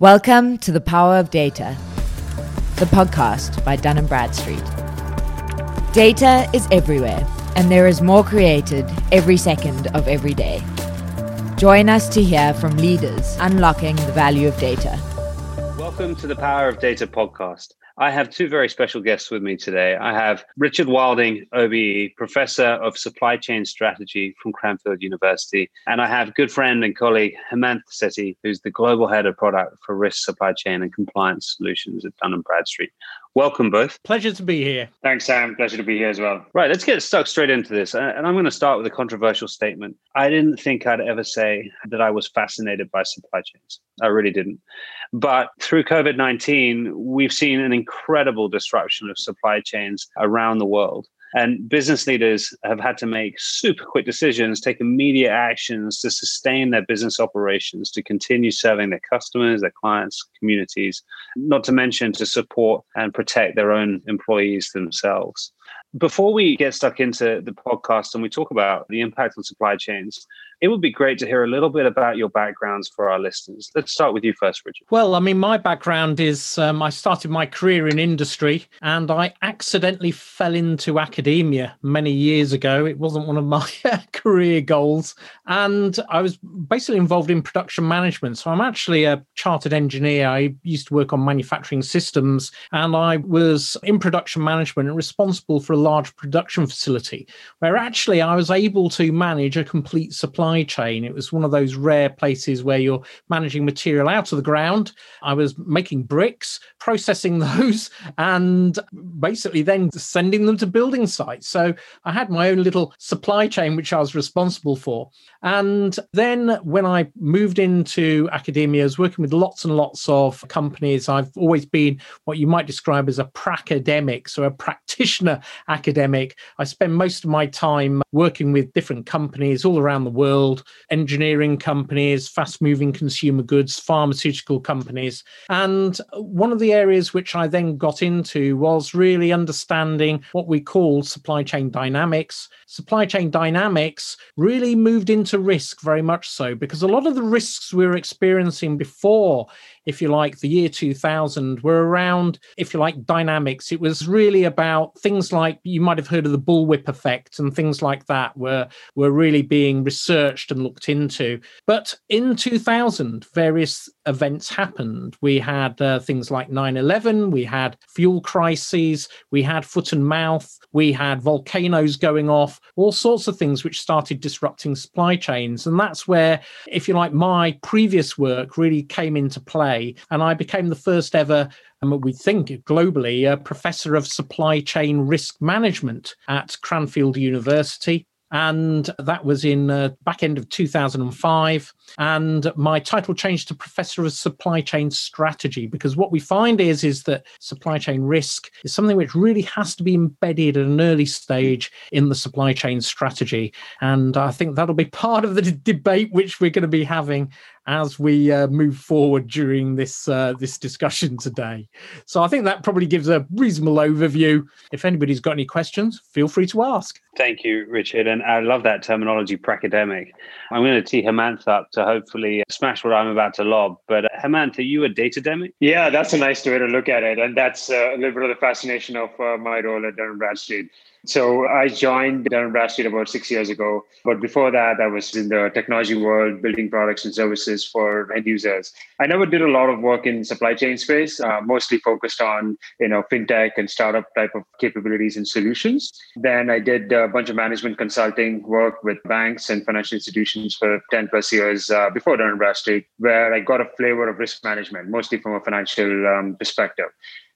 Welcome to The Power of Data, the podcast by Dun & Bradstreet. Data is everywhere, and there is more created every second of every day. Join us to hear from leaders unlocking the value of data. Welcome to the Power of Data podcast. I have two very special guests with me today. I have Richard Wilding, OBE, Professor of Supply Chain Strategy from Cranfield University. And I have good friend and colleague Hemanth Setty, who's the Global Head of Product for Risk Supply Chain and Compliance Solutions at Dun & Bradstreet. Welcome both. Pleasure to be here. Thanks, Sam. Pleasure to be here as well. Right, let's get stuck straight into this. Uh, and I'm going to start with a controversial statement. I didn't think I'd ever say that I was fascinated by supply chains. I really didn't. But through COVID 19, we've seen an incredible disruption of supply chains around the world. And business leaders have had to make super quick decisions, take immediate actions to sustain their business operations, to continue serving their customers, their clients, communities, not to mention to support and protect their own employees themselves. Before we get stuck into the podcast and we talk about the impact on supply chains, it would be great to hear a little bit about your backgrounds for our listeners. Let's start with you first, Richard. Well, I mean, my background is um, I started my career in industry and I accidentally fell into academia many years ago. It wasn't one of my career goals. And I was basically involved in production management. So I'm actually a chartered engineer. I used to work on manufacturing systems and I was in production management and responsible for a large production facility where actually I was able to manage a complete supply chain. It was one of those rare places where you're managing material out of the ground. I was making bricks, processing those, and basically then sending them to building sites. So I had my own little supply chain, which I was responsible for. And then when I moved into academia, I was working with lots and lots of companies. I've always been what you might describe as a pracademic, so a practitioner academic. I spend most of my time working with different companies all around the world engineering companies, fast moving consumer goods, pharmaceutical companies. And one of the areas which I then got into was really understanding what we call supply chain dynamics. Supply chain dynamics really moved into risk very much so because a lot of the risks we were experiencing before if you like, the year 2000 were around, if you like, dynamics. It was really about things like you might have heard of the bullwhip effect and things like that were, were really being researched and looked into. But in 2000, various events happened. We had uh, things like 9 11, we had fuel crises, we had foot and mouth, we had volcanoes going off, all sorts of things which started disrupting supply chains. And that's where, if you like, my previous work really came into play and I became the first ever and we think globally, a professor of supply chain risk management at Cranfield University. And that was in uh, back end of 2005 and my title changed to professor of supply chain strategy because what we find is is that supply chain risk is something which really has to be embedded at an early stage in the supply chain strategy. And i think that'll be part of the d- debate which we're going to be having as we uh, move forward during this uh, this discussion today. So I think that probably gives a reasonable overview. If anybody's got any questions, feel free to ask. Thank you, Richard, and I love that terminology, pracademic. I'm going to tee Hemanth up to hopefully smash what I'm about to lob. But uh, Hemanth, are you a datademic? Yeah, that's a nice way to look at it, and that's uh, a little bit of the fascination of uh, my role at Dun & Bradstreet. So I joined Dun & Bradstreet about six years ago. But before that, I was in the technology world, building products and services for end users. I never did a lot of work in supply chain space, uh, mostly focused on you know fintech and startup type of capabilities and solutions. Then I did a bunch of management consulting work with banks and financial institutions for 10 plus years uh, before Dun & Bradstreet, where I got a flavor of risk management, mostly from a financial um, perspective.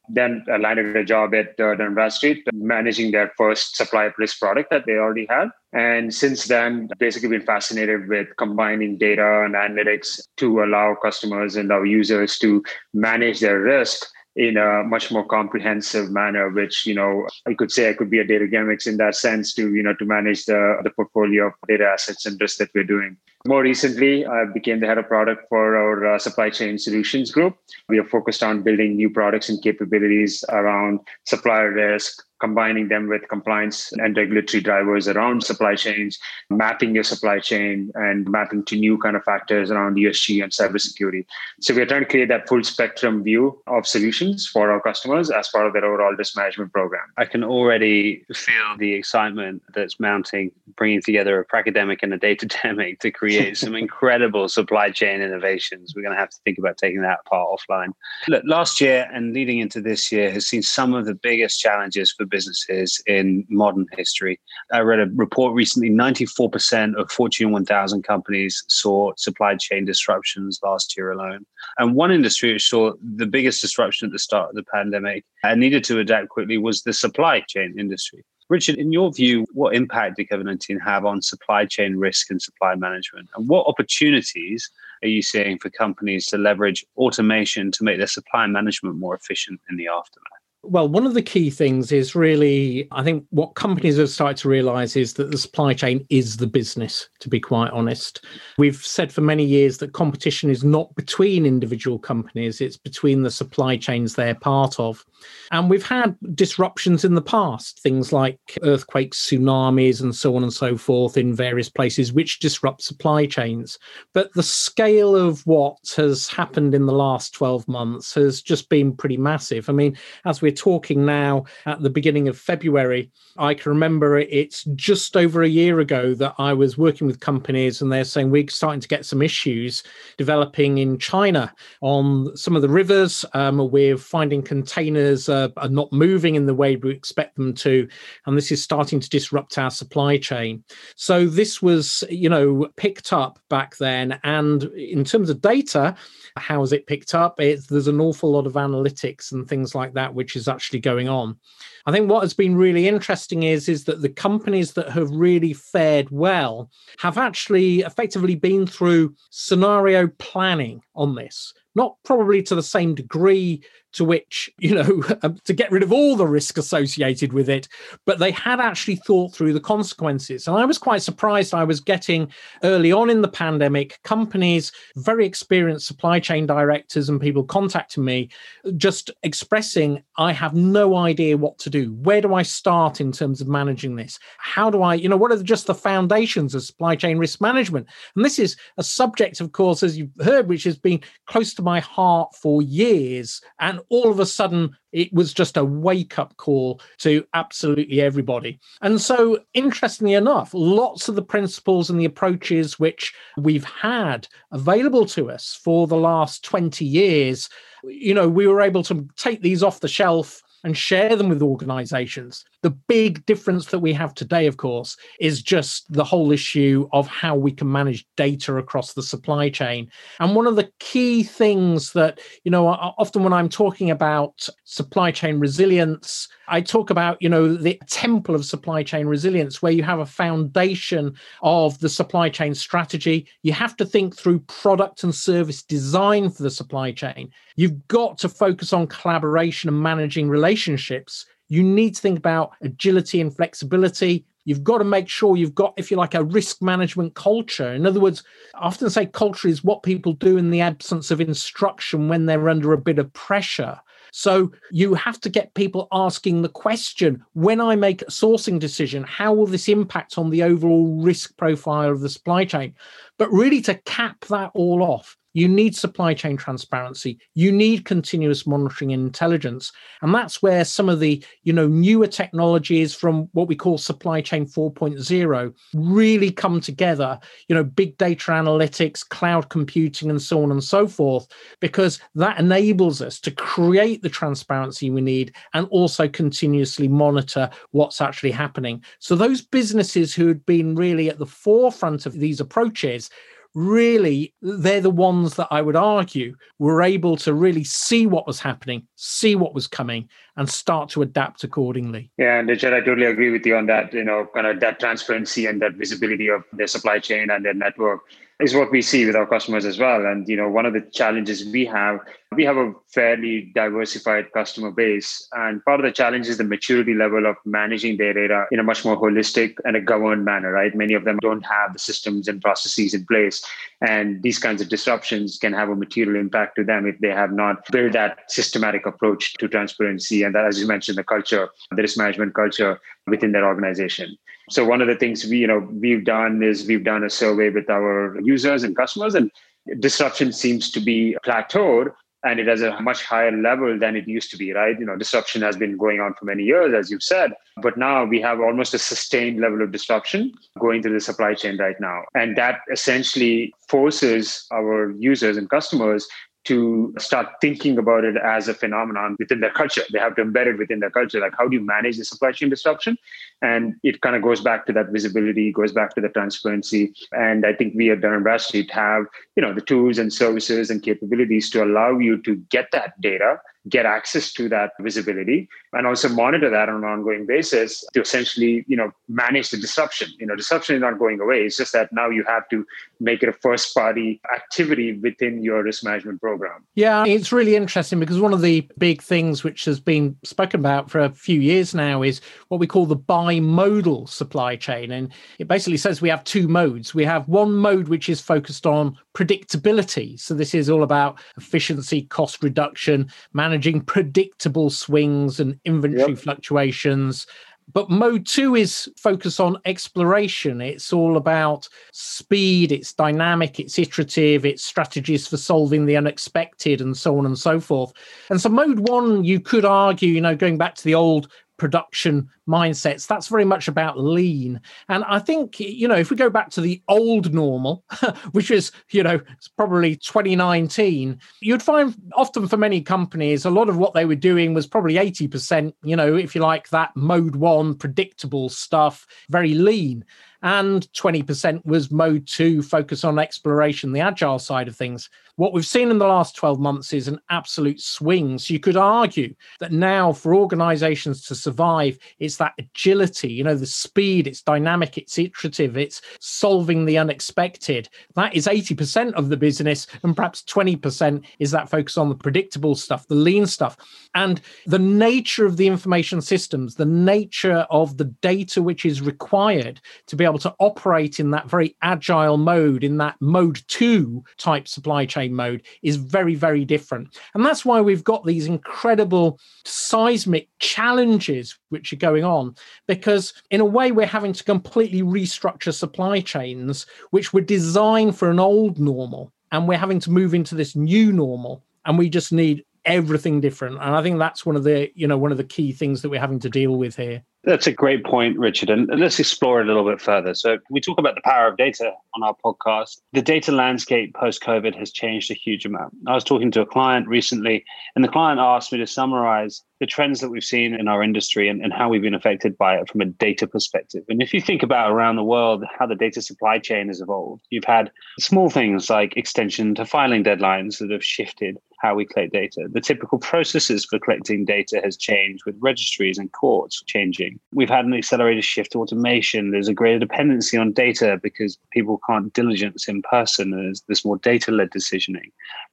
Then I landed a job at uh, Bradstreet, managing their first supply risk product that they already had. And since then, basically been fascinated with combining data and analytics to allow customers and our users to manage their risk in a much more comprehensive manner, which, you know, I could say I could be a data gamics in that sense to, you know, to manage the, the portfolio of data assets and risks that we're doing. More recently, I became the head of product for our uh, supply chain solutions group. We are focused on building new products and capabilities around supplier risk, combining them with compliance and regulatory drivers around supply chains, mapping your supply chain and mapping to new kind of factors around ESG and cybersecurity. So we're trying to create that full spectrum view of solutions for our customers as part of their overall risk management program. I can already feel the excitement that's mounting, bringing together a pracademic and a data demic to create some incredible supply chain innovations. We're going to have to think about taking that part offline. Look, last year and leading into this year has seen some of the biggest challenges for businesses in modern history. I read a report recently 94% of Fortune 1000 companies saw supply chain disruptions last year alone. And one industry which saw the biggest disruption at the start of the pandemic and needed to adapt quickly was the supply chain industry. Richard, in your view, what impact did COVID 19 have on supply chain risk and supply management? And what opportunities are you seeing for companies to leverage automation to make their supply management more efficient in the aftermath? Well, one of the key things is really, I think what companies have started to realize is that the supply chain is the business, to be quite honest. We've said for many years that competition is not between individual companies, it's between the supply chains they're part of. And we've had disruptions in the past, things like earthquakes, tsunamis, and so on and so forth in various places, which disrupt supply chains. But the scale of what has happened in the last 12 months has just been pretty massive. I mean, as we we're talking now at the beginning of February, I can remember it's just over a year ago that I was working with companies and they're saying we're starting to get some issues developing in China on some of the rivers. Um, we're finding containers uh, are not moving in the way we expect them to. And this is starting to disrupt our supply chain. So this was, you know, picked up back then. And in terms of data, how has it picked up? It's, there's an awful lot of analytics and things like that, which is actually going on. I think what has been really interesting is, is that the companies that have really fared well have actually effectively been through scenario planning on this not probably to the same degree to which, you know, um, to get rid of all the risk associated with it, but they had actually thought through the consequences. And I was quite surprised. I was getting early on in the pandemic companies, very experienced supply chain directors, and people contacting me just expressing, I have no idea what to do. Where do I start in terms of managing this? How do I, you know, what are just the foundations of supply chain risk management? And this is a subject, of course, as you've heard, which has been close to my heart for years. And all of a sudden, it was just a wake up call to absolutely everybody. And so, interestingly enough, lots of the principles and the approaches which we've had available to us for the last 20 years, you know, we were able to take these off the shelf and share them with organizations. The big difference that we have today, of course, is just the whole issue of how we can manage data across the supply chain. And one of the key things that, you know, often when I'm talking about supply chain resilience, I talk about, you know, the temple of supply chain resilience, where you have a foundation of the supply chain strategy. You have to think through product and service design for the supply chain. You've got to focus on collaboration and managing relationships you need to think about agility and flexibility. You've got to make sure you've got, if you like, a risk management culture. In other words, I often say culture is what people do in the absence of instruction when they're under a bit of pressure. So you have to get people asking the question when I make a sourcing decision, how will this impact on the overall risk profile of the supply chain? But really to cap that all off, you need supply chain transparency. You need continuous monitoring and intelligence. And that's where some of the, you know, newer technologies from what we call supply chain 4.0 really come together, you know, big data analytics, cloud computing, and so on and so forth, because that enables us to create the transparency we need and also continuously monitor what's actually happening. So those businesses who had been really at the forefront of these approaches really they're the ones that I would argue were able to really see what was happening, see what was coming, and start to adapt accordingly. Yeah, and Richard, I totally agree with you on that. You know, kind of that transparency and that visibility of their supply chain and their network is what we see with our customers as well. And you know, one of the challenges we have, we have a fairly diversified customer base, and part of the challenge is the maturity level of managing their data in a much more holistic and a governed manner. Right? Many of them don't have the systems and processes in place, and these kinds of disruptions can have a material impact to them if they have not built that systematic approach to transparency and that, as you mentioned, the culture, the risk management culture within their organization. So one of the things we, you know, we've done is we've done a survey with our users and customers, and disruption seems to be plateaued and it has a much higher level than it used to be, right? You know, disruption has been going on for many years, as you've said, but now we have almost a sustained level of disruption going through the supply chain right now. And that essentially forces our users and customers to start thinking about it as a phenomenon within their culture. They have to embed it within their culture. Like, how do you manage the supply chain disruption? And it kind of goes back to that visibility, goes back to the transparency. And I think we at Dun & Bradstreet have, you know, the tools and services and capabilities to allow you to get that data get access to that visibility and also monitor that on an ongoing basis to essentially you know manage the disruption. You know disruption is not going away. It's just that now you have to make it a first party activity within your risk management program. Yeah it's really interesting because one of the big things which has been spoken about for a few years now is what we call the bimodal supply chain. And it basically says we have two modes. We have one mode which is focused on predictability. So this is all about efficiency cost reduction management managing predictable swings and inventory yep. fluctuations. But mode two is focus on exploration. It's all about speed, it's dynamic, it's iterative, it's strategies for solving the unexpected, and so on and so forth. And so, mode one, you could argue, you know, going back to the old production mindsets. That's very much about lean. And i think you know if we go back to the old normal which is you know probably 2019 you'd find often for many companies a lot of what they were doing was probably 80% you know if you like that mode 1 predictable stuff very lean. And 20% was mode two, focus on exploration, the agile side of things. What we've seen in the last 12 months is an absolute swing. So you could argue that now for organizations to survive, it's that agility, you know, the speed, it's dynamic, it's iterative, it's solving the unexpected. That is 80% of the business, and perhaps 20% is that focus on the predictable stuff, the lean stuff. And the nature of the information systems, the nature of the data which is required to be able to operate in that very agile mode, in that mode two type supply chain mode, is very, very different. And that's why we've got these incredible seismic challenges which are going on, because in a way, we're having to completely restructure supply chains which were designed for an old normal. And we're having to move into this new normal. And we just need everything different and i think that's one of the you know one of the key things that we're having to deal with here that's a great point, Richard. And let's explore it a little bit further. So, we talk about the power of data on our podcast. The data landscape post COVID has changed a huge amount. I was talking to a client recently, and the client asked me to summarize the trends that we've seen in our industry and, and how we've been affected by it from a data perspective. And if you think about around the world, how the data supply chain has evolved, you've had small things like extension to filing deadlines that have shifted how we collect data. The typical processes for collecting data has changed with registries and courts changing. We've had an accelerated shift to automation. There's a greater dependency on data because people can't diligence in person. There's, there's more data led decisioning.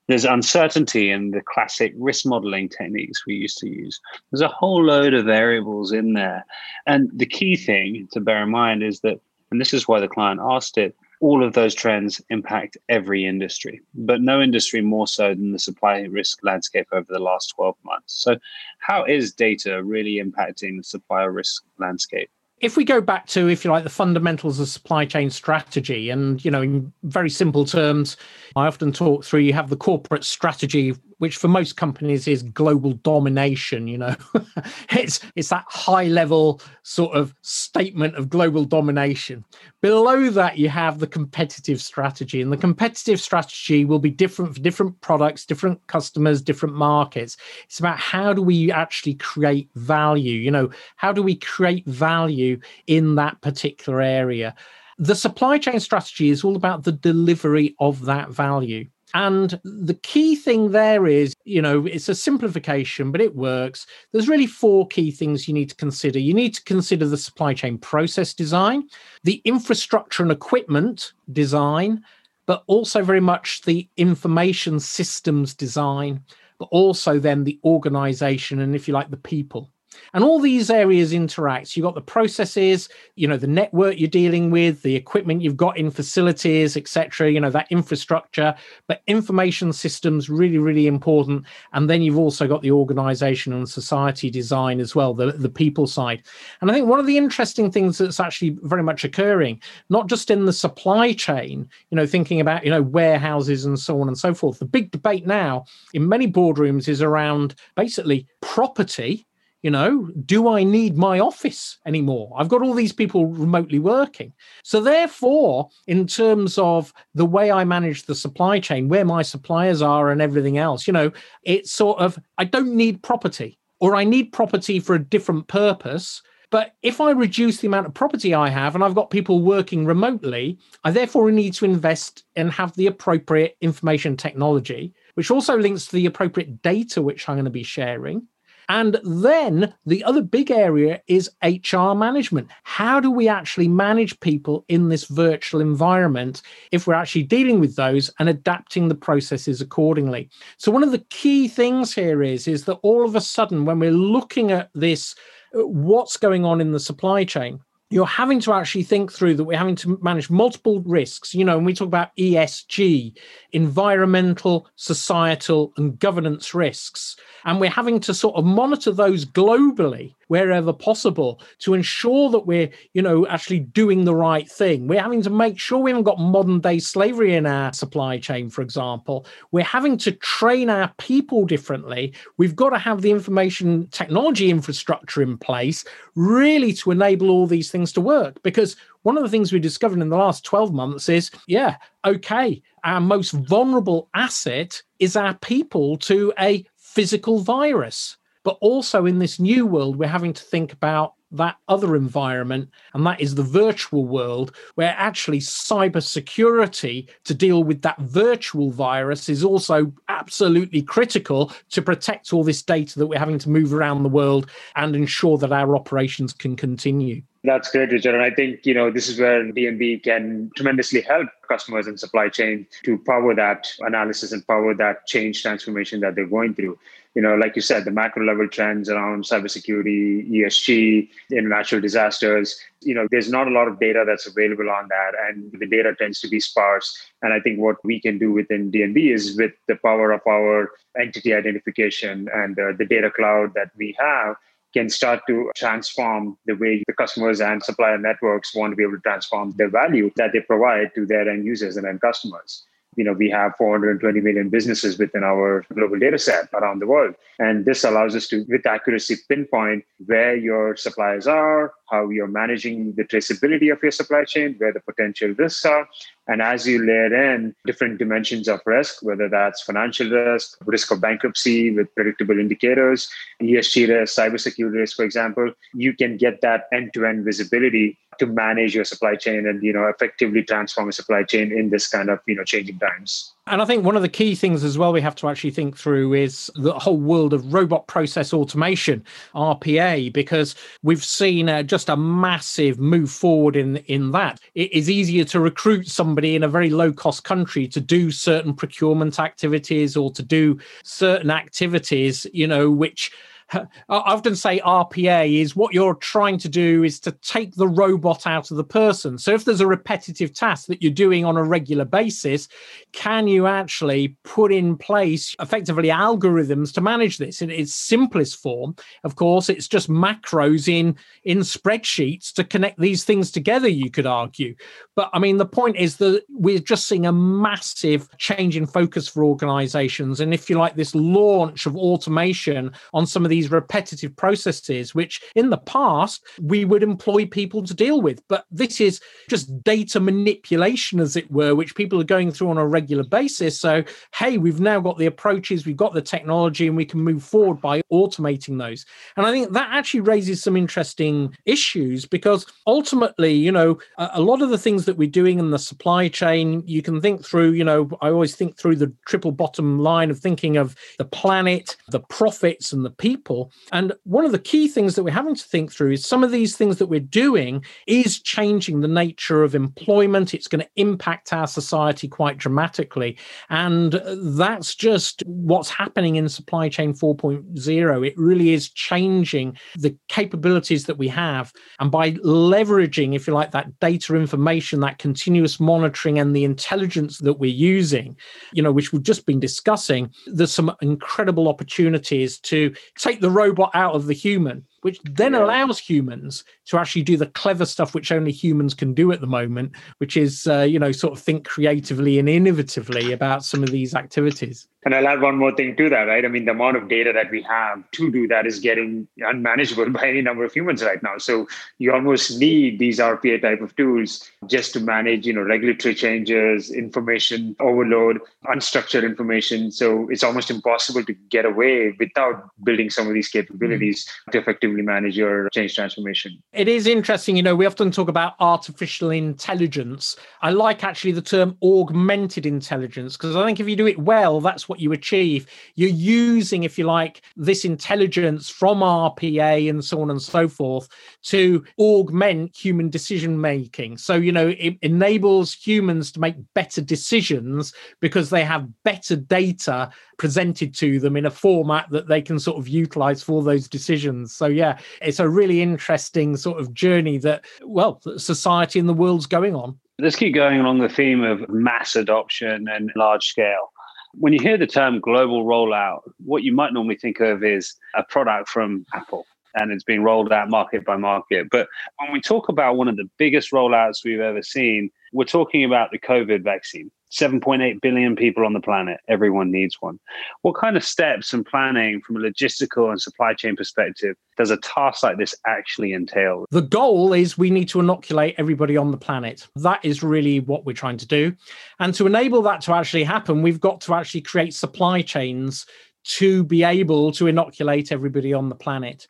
There's uncertainty in the classic risk modeling techniques we used to use. There's a whole load of variables in there. And the key thing to bear in mind is that, and this is why the client asked it, all of those trends impact every industry, but no industry more so than the supply risk landscape over the last 12 months. So, how is data really impacting the supply risk landscape? If we go back to if you like the fundamentals of supply chain strategy and you know in very simple terms i often talk through you have the corporate strategy which for most companies is global domination you know? It's it's that high level sort of statement of global domination. Below that you have the competitive strategy and the competitive strategy will be different for different products different customers different markets. It's about how do we actually create value you know? How do we create value in that particular area? The supply chain strategy is all about the delivery of that value and the key thing there is, you know, it's a simplification, but it works. There's really four key things you need to consider. You need to consider the supply chain process design, the infrastructure and equipment design, but also very much the information systems design, but also then the organization and, if you like, the people and all these areas interact. You've got the processes you know the network you're dealing with the equipment you've got in facilities etc you know that infrastructure. But information systems really really important. And then you've also got the organization and society design as well the, the people side. And i think one of the interesting things that's actually very much occurring not just in the supply chain you know thinking about you know warehouses and so on and so forth. The big debate now in many boardrooms is around basically property you know, do I need my office anymore? I've got all these people remotely working. So, therefore, in terms of the way I manage the supply chain, where my suppliers are and everything else, you know, it's sort of, I don't need property or I need property for a different purpose. But if I reduce the amount of property I have and I've got people working remotely, I therefore need to invest and have the appropriate information technology, which also links to the appropriate data which I'm going to be sharing and then the other big area is HR management. How do we actually manage people in this virtual environment if we're actually dealing with those and adapting the processes accordingly? So one of the key things here is is that all of a sudden when we're looking at this uh, what's going on in the supply chain you're having to actually think through that we're having to manage multiple risks. You know, when we talk about ESG, environmental, societal, and governance risks, and we're having to sort of monitor those globally wherever possible to ensure that we're, you know, actually doing the right thing. We're having to make sure we haven't got modern day slavery in our supply chain, for example. We're having to train our people differently. We've got to have the information technology infrastructure in place really to enable all these things to work because one of the things we discovered in the last 12 months is yeah okay our most vulnerable asset is our people to a physical virus but also in this new world, we're having to think about that other environment, and that is the virtual world, where actually cybersecurity to deal with that virtual virus is also absolutely critical to protect all this data that we're having to move around the world and ensure that our operations can continue. That's great, Richard. And I think, you know, this is where D&B can tremendously help customers and supply chain to power that analysis and power that change transformation that they're going through. You know, like you said, the macro level trends around cybersecurity, ESG, natural disasters, you know, there's not a lot of data that's available on that. And the data tends to be sparse. And I think what we can do within D&B is with the power of our entity identification and uh, the data cloud that we have, can start to transform the way the customers and supplier networks want to be able to transform the value that they provide to their end users and end customers you know, we have 420 million businesses within our global data set around the world. And this allows us to, with accuracy, pinpoint where your suppliers are, how you're managing the traceability of your supply chain, where the potential risks are. And as you layer in different dimensions of risk, whether that's financial risk, risk of bankruptcy with predictable indicators, ESG risk, cybersecurity risk, for example, you can get that end-to-end visibility to manage your supply chain and you know effectively transform a supply chain in this kind of you know changing times and i think one of the key things as well we have to actually think through is the whole world of robot process automation rpa because we've seen uh, just a massive move forward in in that. It is easier to recruit somebody in a very low cost country to do certain procurement activities or to do certain activities you know which I often say RPA is what you're trying to do is to take the robot out of the person. So if there's a repetitive task that you're doing on a regular basis, can you actually put in place effectively algorithms to manage this in its simplest form? Of course, it's just macros in in spreadsheets to connect these things together, you could argue. But I mean, the point is that we're just seeing a massive change in focus for organizations. And if you like, this launch of automation on some of these these repetitive processes, which in the past we would employ people to deal with. But this is just data manipulation, as it were, which people are going through on a regular basis. So, hey, we've now got the approaches, we've got the technology, and we can move forward by automating those. And I think that actually raises some interesting issues because ultimately, you know, a, lot of the things that we're doing in the supply chain, you can think through, you know, I always think through the triple bottom line of thinking of the planet, the profits, and the people people. And one of the key things that we're having to think through is some of these things that we're doing is changing the nature of employment. It's going to impact our society quite dramatically. And that's just what's happening in supply chain 4.0. It really is changing the capabilities that we have. And by leveraging, if you like, that data information, that continuous monitoring, and the intelligence that we're using, you know, which we've just been discussing, there's some incredible opportunities to take the robot out of the human which then yeah. allows humans to actually do the clever stuff which only humans can do at the moment, which is, uh, you know, sort of think creatively and innovatively about some of these activities. And I'll add one more thing to that, right? I mean, the amount of data that we have to do that is getting unmanageable by any number of humans right now. So you almost need these RPA type of tools just to manage, you know, regulatory changes, information overload, unstructured information. So it's almost impossible to get away without building some of these capabilities mm-hmm. to effectively manage your change transformation. It is interesting, you know, we often talk about artificial intelligence. I like actually the term augmented intelligence because I think if you do it well, that's what you achieve. You're using, if you like, this intelligence from RPA and so on and so forth to augment human decision making. So, you know, it enables humans to make better decisions because they have better data presented to them in a format that they can sort of utilize for those decisions. So, yeah, it's a really interesting sort of journey that, well, society and the world's going on. Let's keep going along the theme of mass adoption and large scale. When you hear the term global rollout, what you might normally think of is a product from Apple and it's being rolled out market by market. But when we talk about one of the biggest rollouts we've ever seen, we're talking about the COVID vaccine. 7.8 billion people on the planet. Everyone needs one. What kind of steps and planning from a logistical and supply chain perspective does a task like this actually entail? The goal is we need to inoculate everybody on the planet. That is really what we're trying to do. And to enable that to actually happen, we've got to actually create supply chains to be able to inoculate everybody on the planet.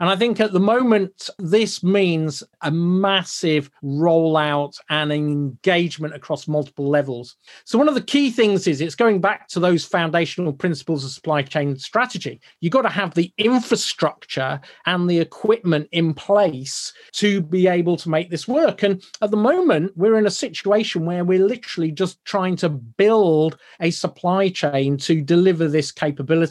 And I think at the moment, this means a massive rollout and engagement across multiple levels. So, one of the key things is it's going back to those foundational principles of supply chain strategy. You've got to have the infrastructure and the equipment in place to be able to make this work. And at the moment, we're in a situation where we're literally just trying to build a supply chain to deliver this capability.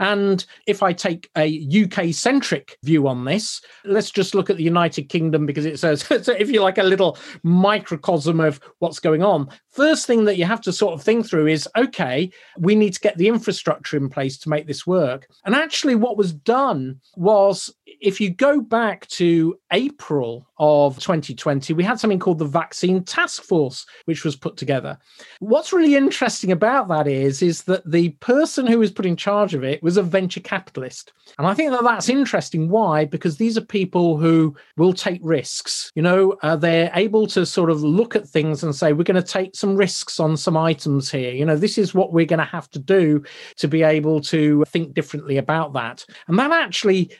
And if I take a UK centric view on this. Let's just look at the United Kingdom because it's, a, so if you like, a little microcosm of what's going on. First thing that you have to sort of think through is okay, we need to get the infrastructure in place to make this work. And actually, what was done was if you go back to April of 2020, we had something called the Vaccine Task Force, which was put together. What's really interesting about that is, is that the person who was put in charge of it was a venture capitalist. And I think that that's interesting. Why? Because these are people who will take risks. You know, uh, they're able to sort of look at things and say, we're going to take some risks on some items here. You know, this is what we're going to have to do to be able to think differently about that. And that actually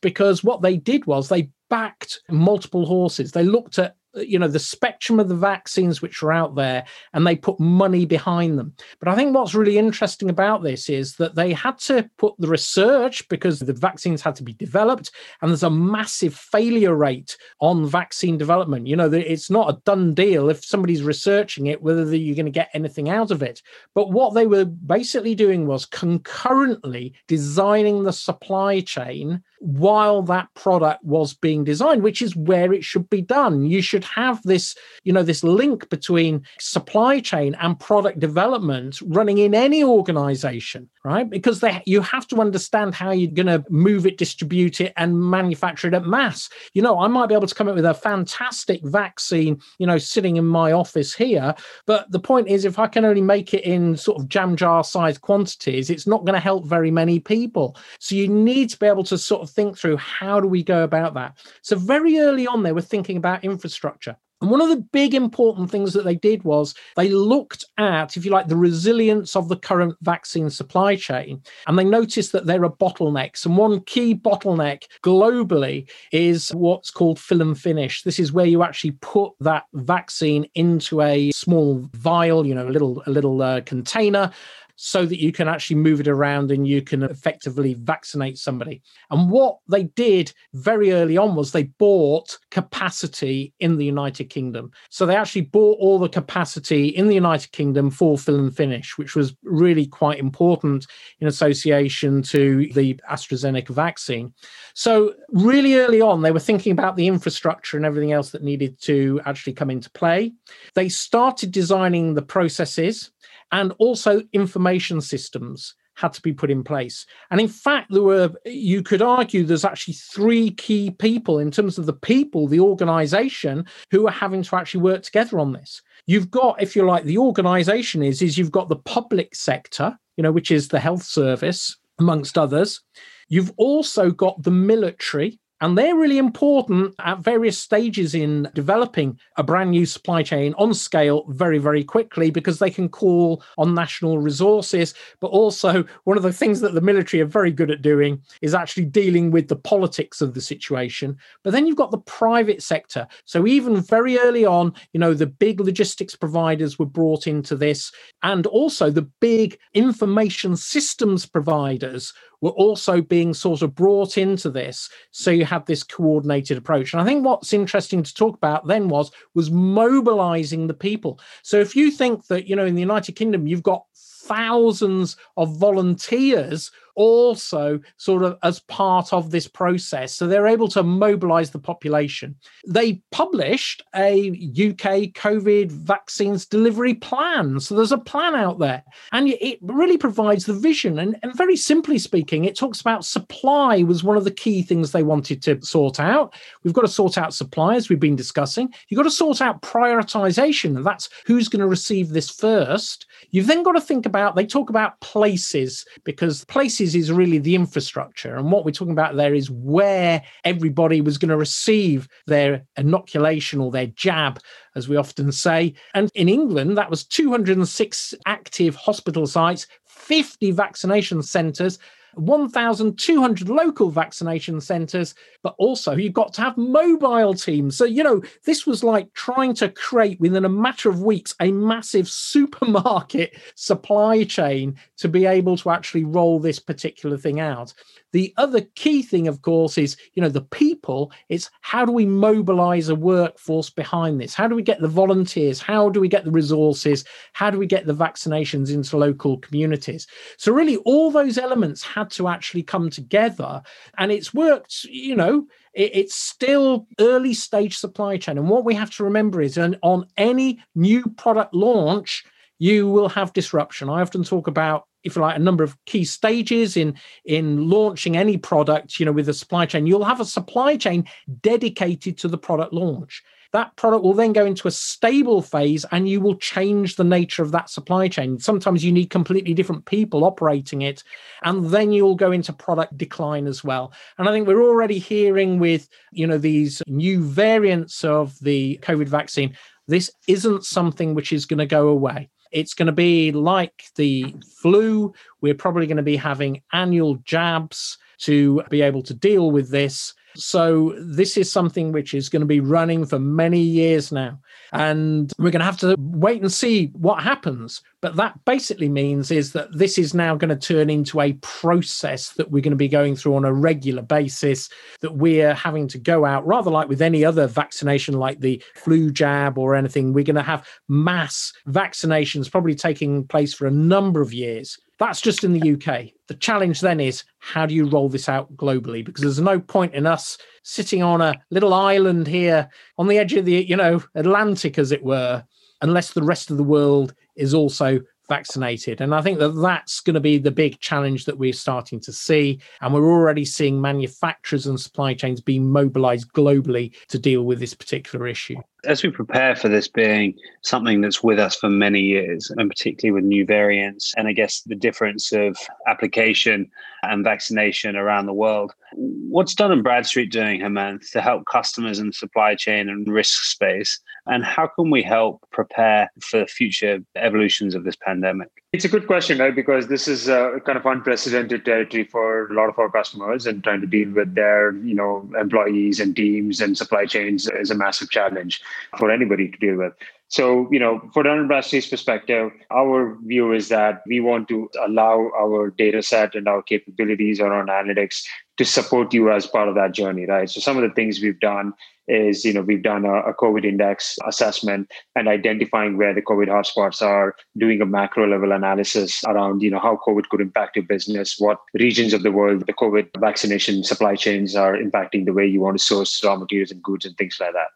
because what they did was they backed multiple horses. They looked at you know the spectrum of the vaccines which are out there and they put money behind them. But i think what's really interesting about this is that they had to put the research because the vaccines had to be developed and there's a massive failure rate on vaccine development. You know it's not a done deal if somebody's researching it whether you're going to get anything out of it. But what they were basically doing was concurrently designing the supply chain while that product was being designed which is where it should be done. You should have this you know this link between supply chain and product development running in any organization right? Because they, you have to understand how you're going to move it distribute it and manufacture it at mass. You know i might be able to come up with a fantastic vaccine you know sitting in my office here but the point is if i can only make it in sort of jam jar sized quantities it's not going to help very many people. So you need to be able to sort of think through how do we go about that. So very early on, they were thinking about infrastructure. And one of the big important things that they did was they looked at, if you like, the resilience of the current vaccine supply chain. And they noticed that there are bottlenecks. And one key bottleneck globally is what's called fill and finish. This is where you actually put that vaccine into a small vial, you know, a little, a little uh, container so that you can actually move it around and you can effectively vaccinate somebody. And what they did very early on was they bought capacity in the United Kingdom. So they actually bought all the capacity in the United Kingdom for fill and finish, which was really quite important in association to the AstraZeneca vaccine. So, really early on, they were thinking about the infrastructure and everything else that needed to actually come into play. They started designing the processes and also information systems had to be put in place. And in fact, there were, you could argue, there's actually three key people in terms of the people, the organization, who are having to actually work together on this. You've got, if you like, the organization is, is you've got the public sector, you know, which is the health service, amongst others. You've also got the military, and they're really important at various stages in developing a brand new supply chain on scale very, very quickly because they can call on national resources. But also, one of the things that the military are very good at doing is actually dealing with the politics of the situation. But then you've got the private sector. So, even very early on, you know, the big logistics providers were brought into this, and also the big information systems providers were also being sort of brought into this. So you have this coordinated approach. And I think what's interesting to talk about then was was mobilizing the people. So if you think that, you know, in the United Kingdom, you've got thousands of volunteers also sort of as part of this process. So they're able to mobilize the population. They published a UK COVID vaccines delivery plan. So there's a plan out there. And it really provides the vision. And, and very simply speaking, it talks about supply was one of the key things they wanted to sort out. We've got to sort out supply, as we've been discussing. You've got to sort out prioritization. And that's who's going to receive this first. You've then got to think about, they talk about places because places is really the infrastructure. And what we're talking about there is where everybody was going to receive their inoculation or their jab, as we often say. And in England, that was 206 active hospital sites, 50 vaccination centres 1,200 local vaccination centres, but also you've got to have mobile teams. So, you know, this was like trying to create within a matter of weeks a massive supermarket supply chain to be able to actually roll this particular thing out. The other key thing, of course, is you know the people. It's how do we mobilize a workforce behind this? How do we get the volunteers? How do we get the resources? How do we get the vaccinations into local communities? So really, all those elements had to actually come together, and it's worked. You know, it's still early stage supply chain, and what we have to remember is, on any new product launch, you will have disruption. I often talk about if you like, a number of key stages in in launching any product, you know, with a supply chain. You'll have a supply chain dedicated to the product launch. That product will then go into a stable phase and you will change the nature of that supply chain. Sometimes you need completely different people operating it. And then you'll go into product decline as well. And I think we're already hearing with, you know, these new variants of the COVID vaccine, this isn't something which is going to go away. It's going to be like the flu. We're probably going to be having annual jabs to be able to deal with this. So, this is something which is going to be running for many years now. And we're going to have to wait and see what happens. But that basically means is that this is now going to turn into a process that we're going to be going through on a regular basis, that we're having to go out, rather like with any other vaccination, like the flu jab or anything, we're going to have mass vaccinations probably taking place for a number of years. That's just in the UK. The challenge then is how do you roll this out globally? Because there's no point in us sitting on a little island here on the edge of the, you know, Atlantic, as it were, unless the rest of the world is also vaccinated. And I think that that's going to be the big challenge that we're starting to see. And we're already seeing manufacturers and supply chains being mobilized globally to deal with this particular issue as we prepare for this being something that's with us for many years, and particularly with new variants, and I guess the difference of application and vaccination around the world, what's Dun & Bradstreet doing, Hemanth, to help customers in supply chain and risk space? And how can we help prepare for future evolutions of this pandemic? It's a good question, right? Because this is a kind of unprecedented territory for a lot of our customers, and trying to deal with their, you know, employees and teams and supply chains is a massive challenge for anybody to deal with. So, you know, for Dun & perspective, our view is that we want to allow our data set and our capabilities around analytics to support you as part of that journey, right? So some of the things we've done is, you know, we've done a, a, COVID index assessment and identifying where the COVID hotspots are, doing a macro level analysis around, you know, how COVID could impact your business, what regions of the world the COVID vaccination supply chains are impacting the way you want to source raw materials and goods and things like that.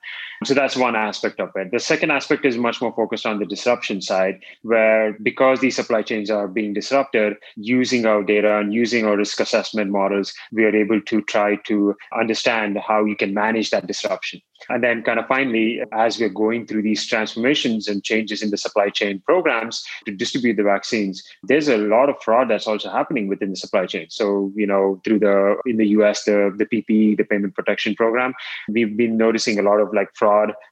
So that's one aspect of it. The second aspect is much more focused on the disruption side, where because these supply chains are being disrupted, using our data and using our risk assessment models, we are able to try to understand how you can manage that disruption. And then, kind of finally, as we're going through these transformations and changes in the supply chain programs to distribute the vaccines, there's a lot of fraud that's also happening within the supply chain. So, you know, through the in the US, the the PPE, the Payment Protection Program, we've been noticing a lot of like fraud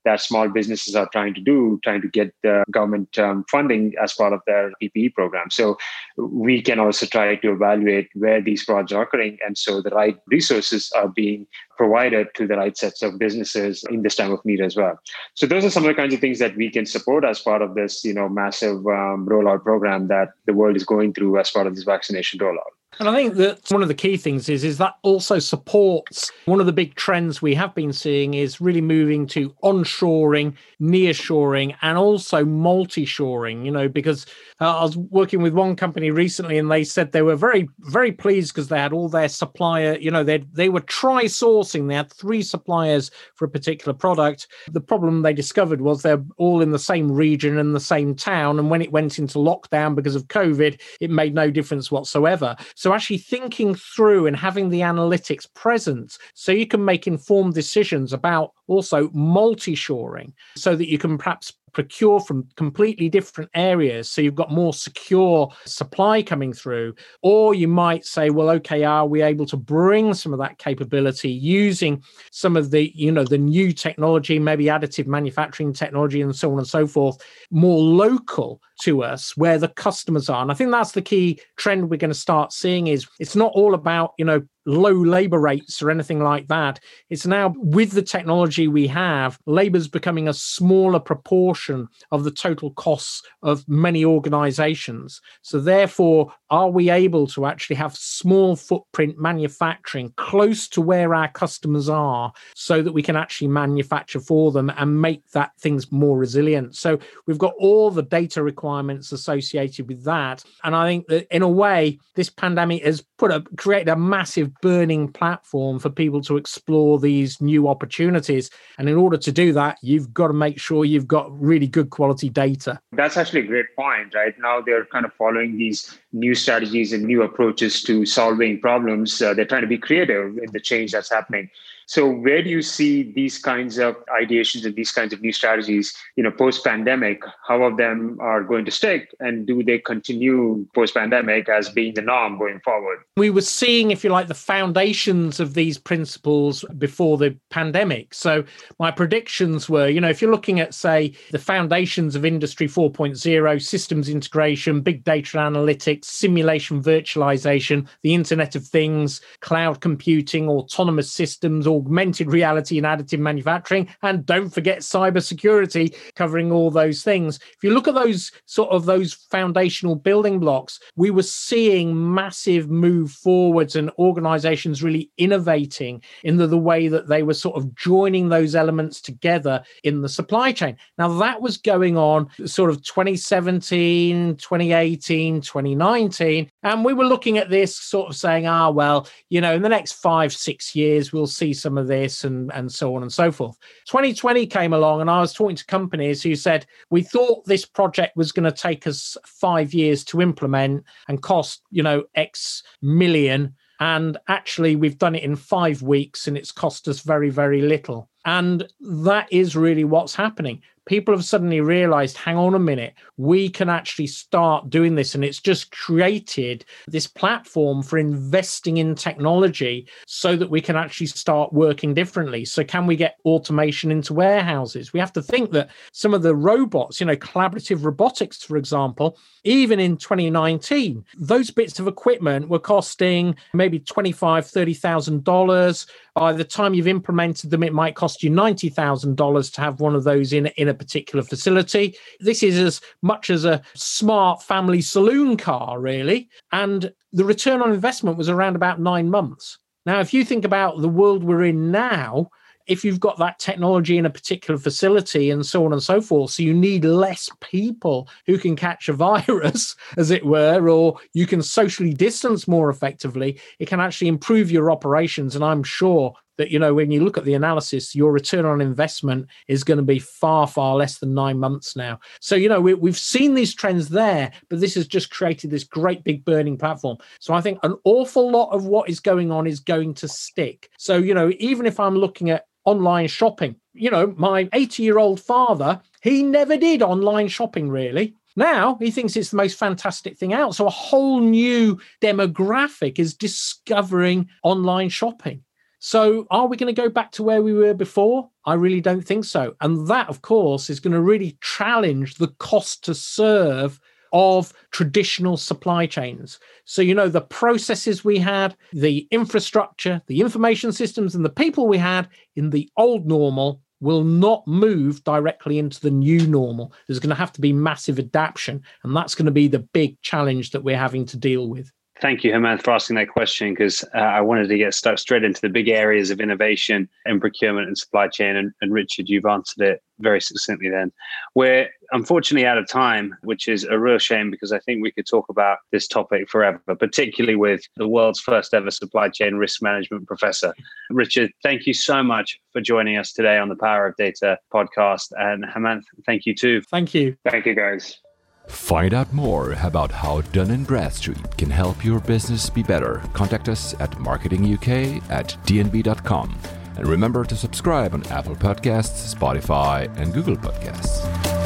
that small businesses are trying to do, trying to get the government um, funding as part of their PPP program. So, we can also try to evaluate where these frauds are occurring, and so the right resources are being provided to the right sets of businesses in this time of need as well. So those are some of the kinds of things that we can support as part of this, you know, massive um, rollout program that the world is going through as part of this vaccination rollout. And I think that one of the key things is is that also supports one of the big trends we have been seeing is really moving to onshoring, nearshoring, and also multi-shoring. You know, because uh, I was working with one company recently, and they said they were very very pleased because they had all their supplier. You know, they they were tri-sourcing. They had three suppliers for a particular product. The problem they discovered was they're all in the same region and the same town, and when it went into lockdown because of COVID, it made no difference whatsoever. So actually thinking through and having the analytics present so you can make informed decisions about also multi-shoring so that you can perhaps procure from completely different areas so you've got more secure supply coming through. Or you might say well okay are we able to bring some of that capability using some of the you know the new technology maybe additive manufacturing technology and so on and so forth more local to us where the customers are? And i think that's the key trend we're going to start seeing is it's not all about you know low labor rates or anything like that. It's now with the technology we have, labor's becoming a smaller proportion of the total costs of many organizations. So, therefore, are we able to actually have small footprint manufacturing close to where our customers are so that we can actually manufacture for them and make that things more resilient? So, we've got all the data requirements associated with that. And I think that in a way, this pandemic has put a created a massive burning platform for people to explore these new opportunities. And in order to do that, you've got to make sure you've got really good quality data. That's actually a great point. Right now, they're kind of following these new strategies and new approaches to solving problems. Uh, they're trying to be creative in the change that's happening. So where do you see these kinds of ideations and these kinds of new strategies, you know, post pandemic? How of them are going to stick, and do they continue post pandemic as being the norm going forward? We were seeing, if you like, the foundations of these principles before the pandemic. So my predictions were, you know, if you're looking at, say, the foundations of Industry 4.0, systems integration, big data analytics, simulation, virtualization, the Internet of Things, cloud computing, autonomous systems augmented reality and additive manufacturing. And don't forget cybersecurity, covering all those things. If you look at those sort of those foundational building blocks, we were seeing massive move forwards and organizations really innovating in the, the way that they were sort of joining those elements together in the supply chain. Now, that was going on sort of 2017, 2018, 2019. And we were looking at this sort of saying, ah, well, you know, in the next five, six years, we'll see some of this and, and so on and so forth. 2020 came along, and I was talking to companies who said, We thought this project was going to take us five years to implement and cost, you know, X million. And actually, we've done it in five weeks and it's cost us very, very little. And that is really what's happening people have suddenly realized hang on a minute, we can actually start doing this. And it's just created this platform for investing in technology so that we can actually start working differently. So, can we get automation into warehouses? We have to think that some of the robots, you know, collaborative robotics, for example, even in 2019, those bits of equipment were costing maybe $25,000, $30,000 by the time you've implemented them, it might cost you $90,000 to have one of those in, in a particular facility. This is as much as a smart family saloon car, really. And the return on investment was around about nine months. Now, if you think about the world we're in now, if you've got that technology in a particular facility and so on and so forth, so you need less people who can catch a virus, as it were, or you can socially distance more effectively, it can actually improve your operations. And I'm sure that you know when you look at the analysis your return on investment is going to be far far less than nine months now so you know we, we've seen these trends there but this has just created this great big burning platform so i think an awful lot of what is going on is going to stick so you know even if i'm looking at online shopping. You know, my 80 year old father, he never did online shopping really. Now he thinks it's the most fantastic thing out. So a whole new demographic is discovering online shopping. So are we going to go back to where we were before? I really don't think so. And that, of course, is going to really challenge the cost to serve of traditional supply chains. So, you know, the processes we had, the infrastructure, the information systems, and the people we had in the old normal will not move directly into the new normal. There's going to have to be massive adaptation. And that's going to be the big challenge that we're having to deal with. Thank you, Hemanth, for asking that question because uh, I wanted to get stuck straight into the big areas of innovation and procurement and supply chain. And, and Richard, you've answered it very succinctly then. We're unfortunately out of time, which is a real shame because I think we could talk about this topic forever, particularly with the world's first ever supply chain risk management professor. Richard, thank you so much for joining us today on the Power of Data podcast. And Hemanth, thank you too. Thank you. Thank you, guys. Find out more about how Dun & Bradstreet can help your business be better. Contact us at marketinguk at dnb.com. And remember to subscribe on Apple Podcasts, Spotify, and Google Podcasts.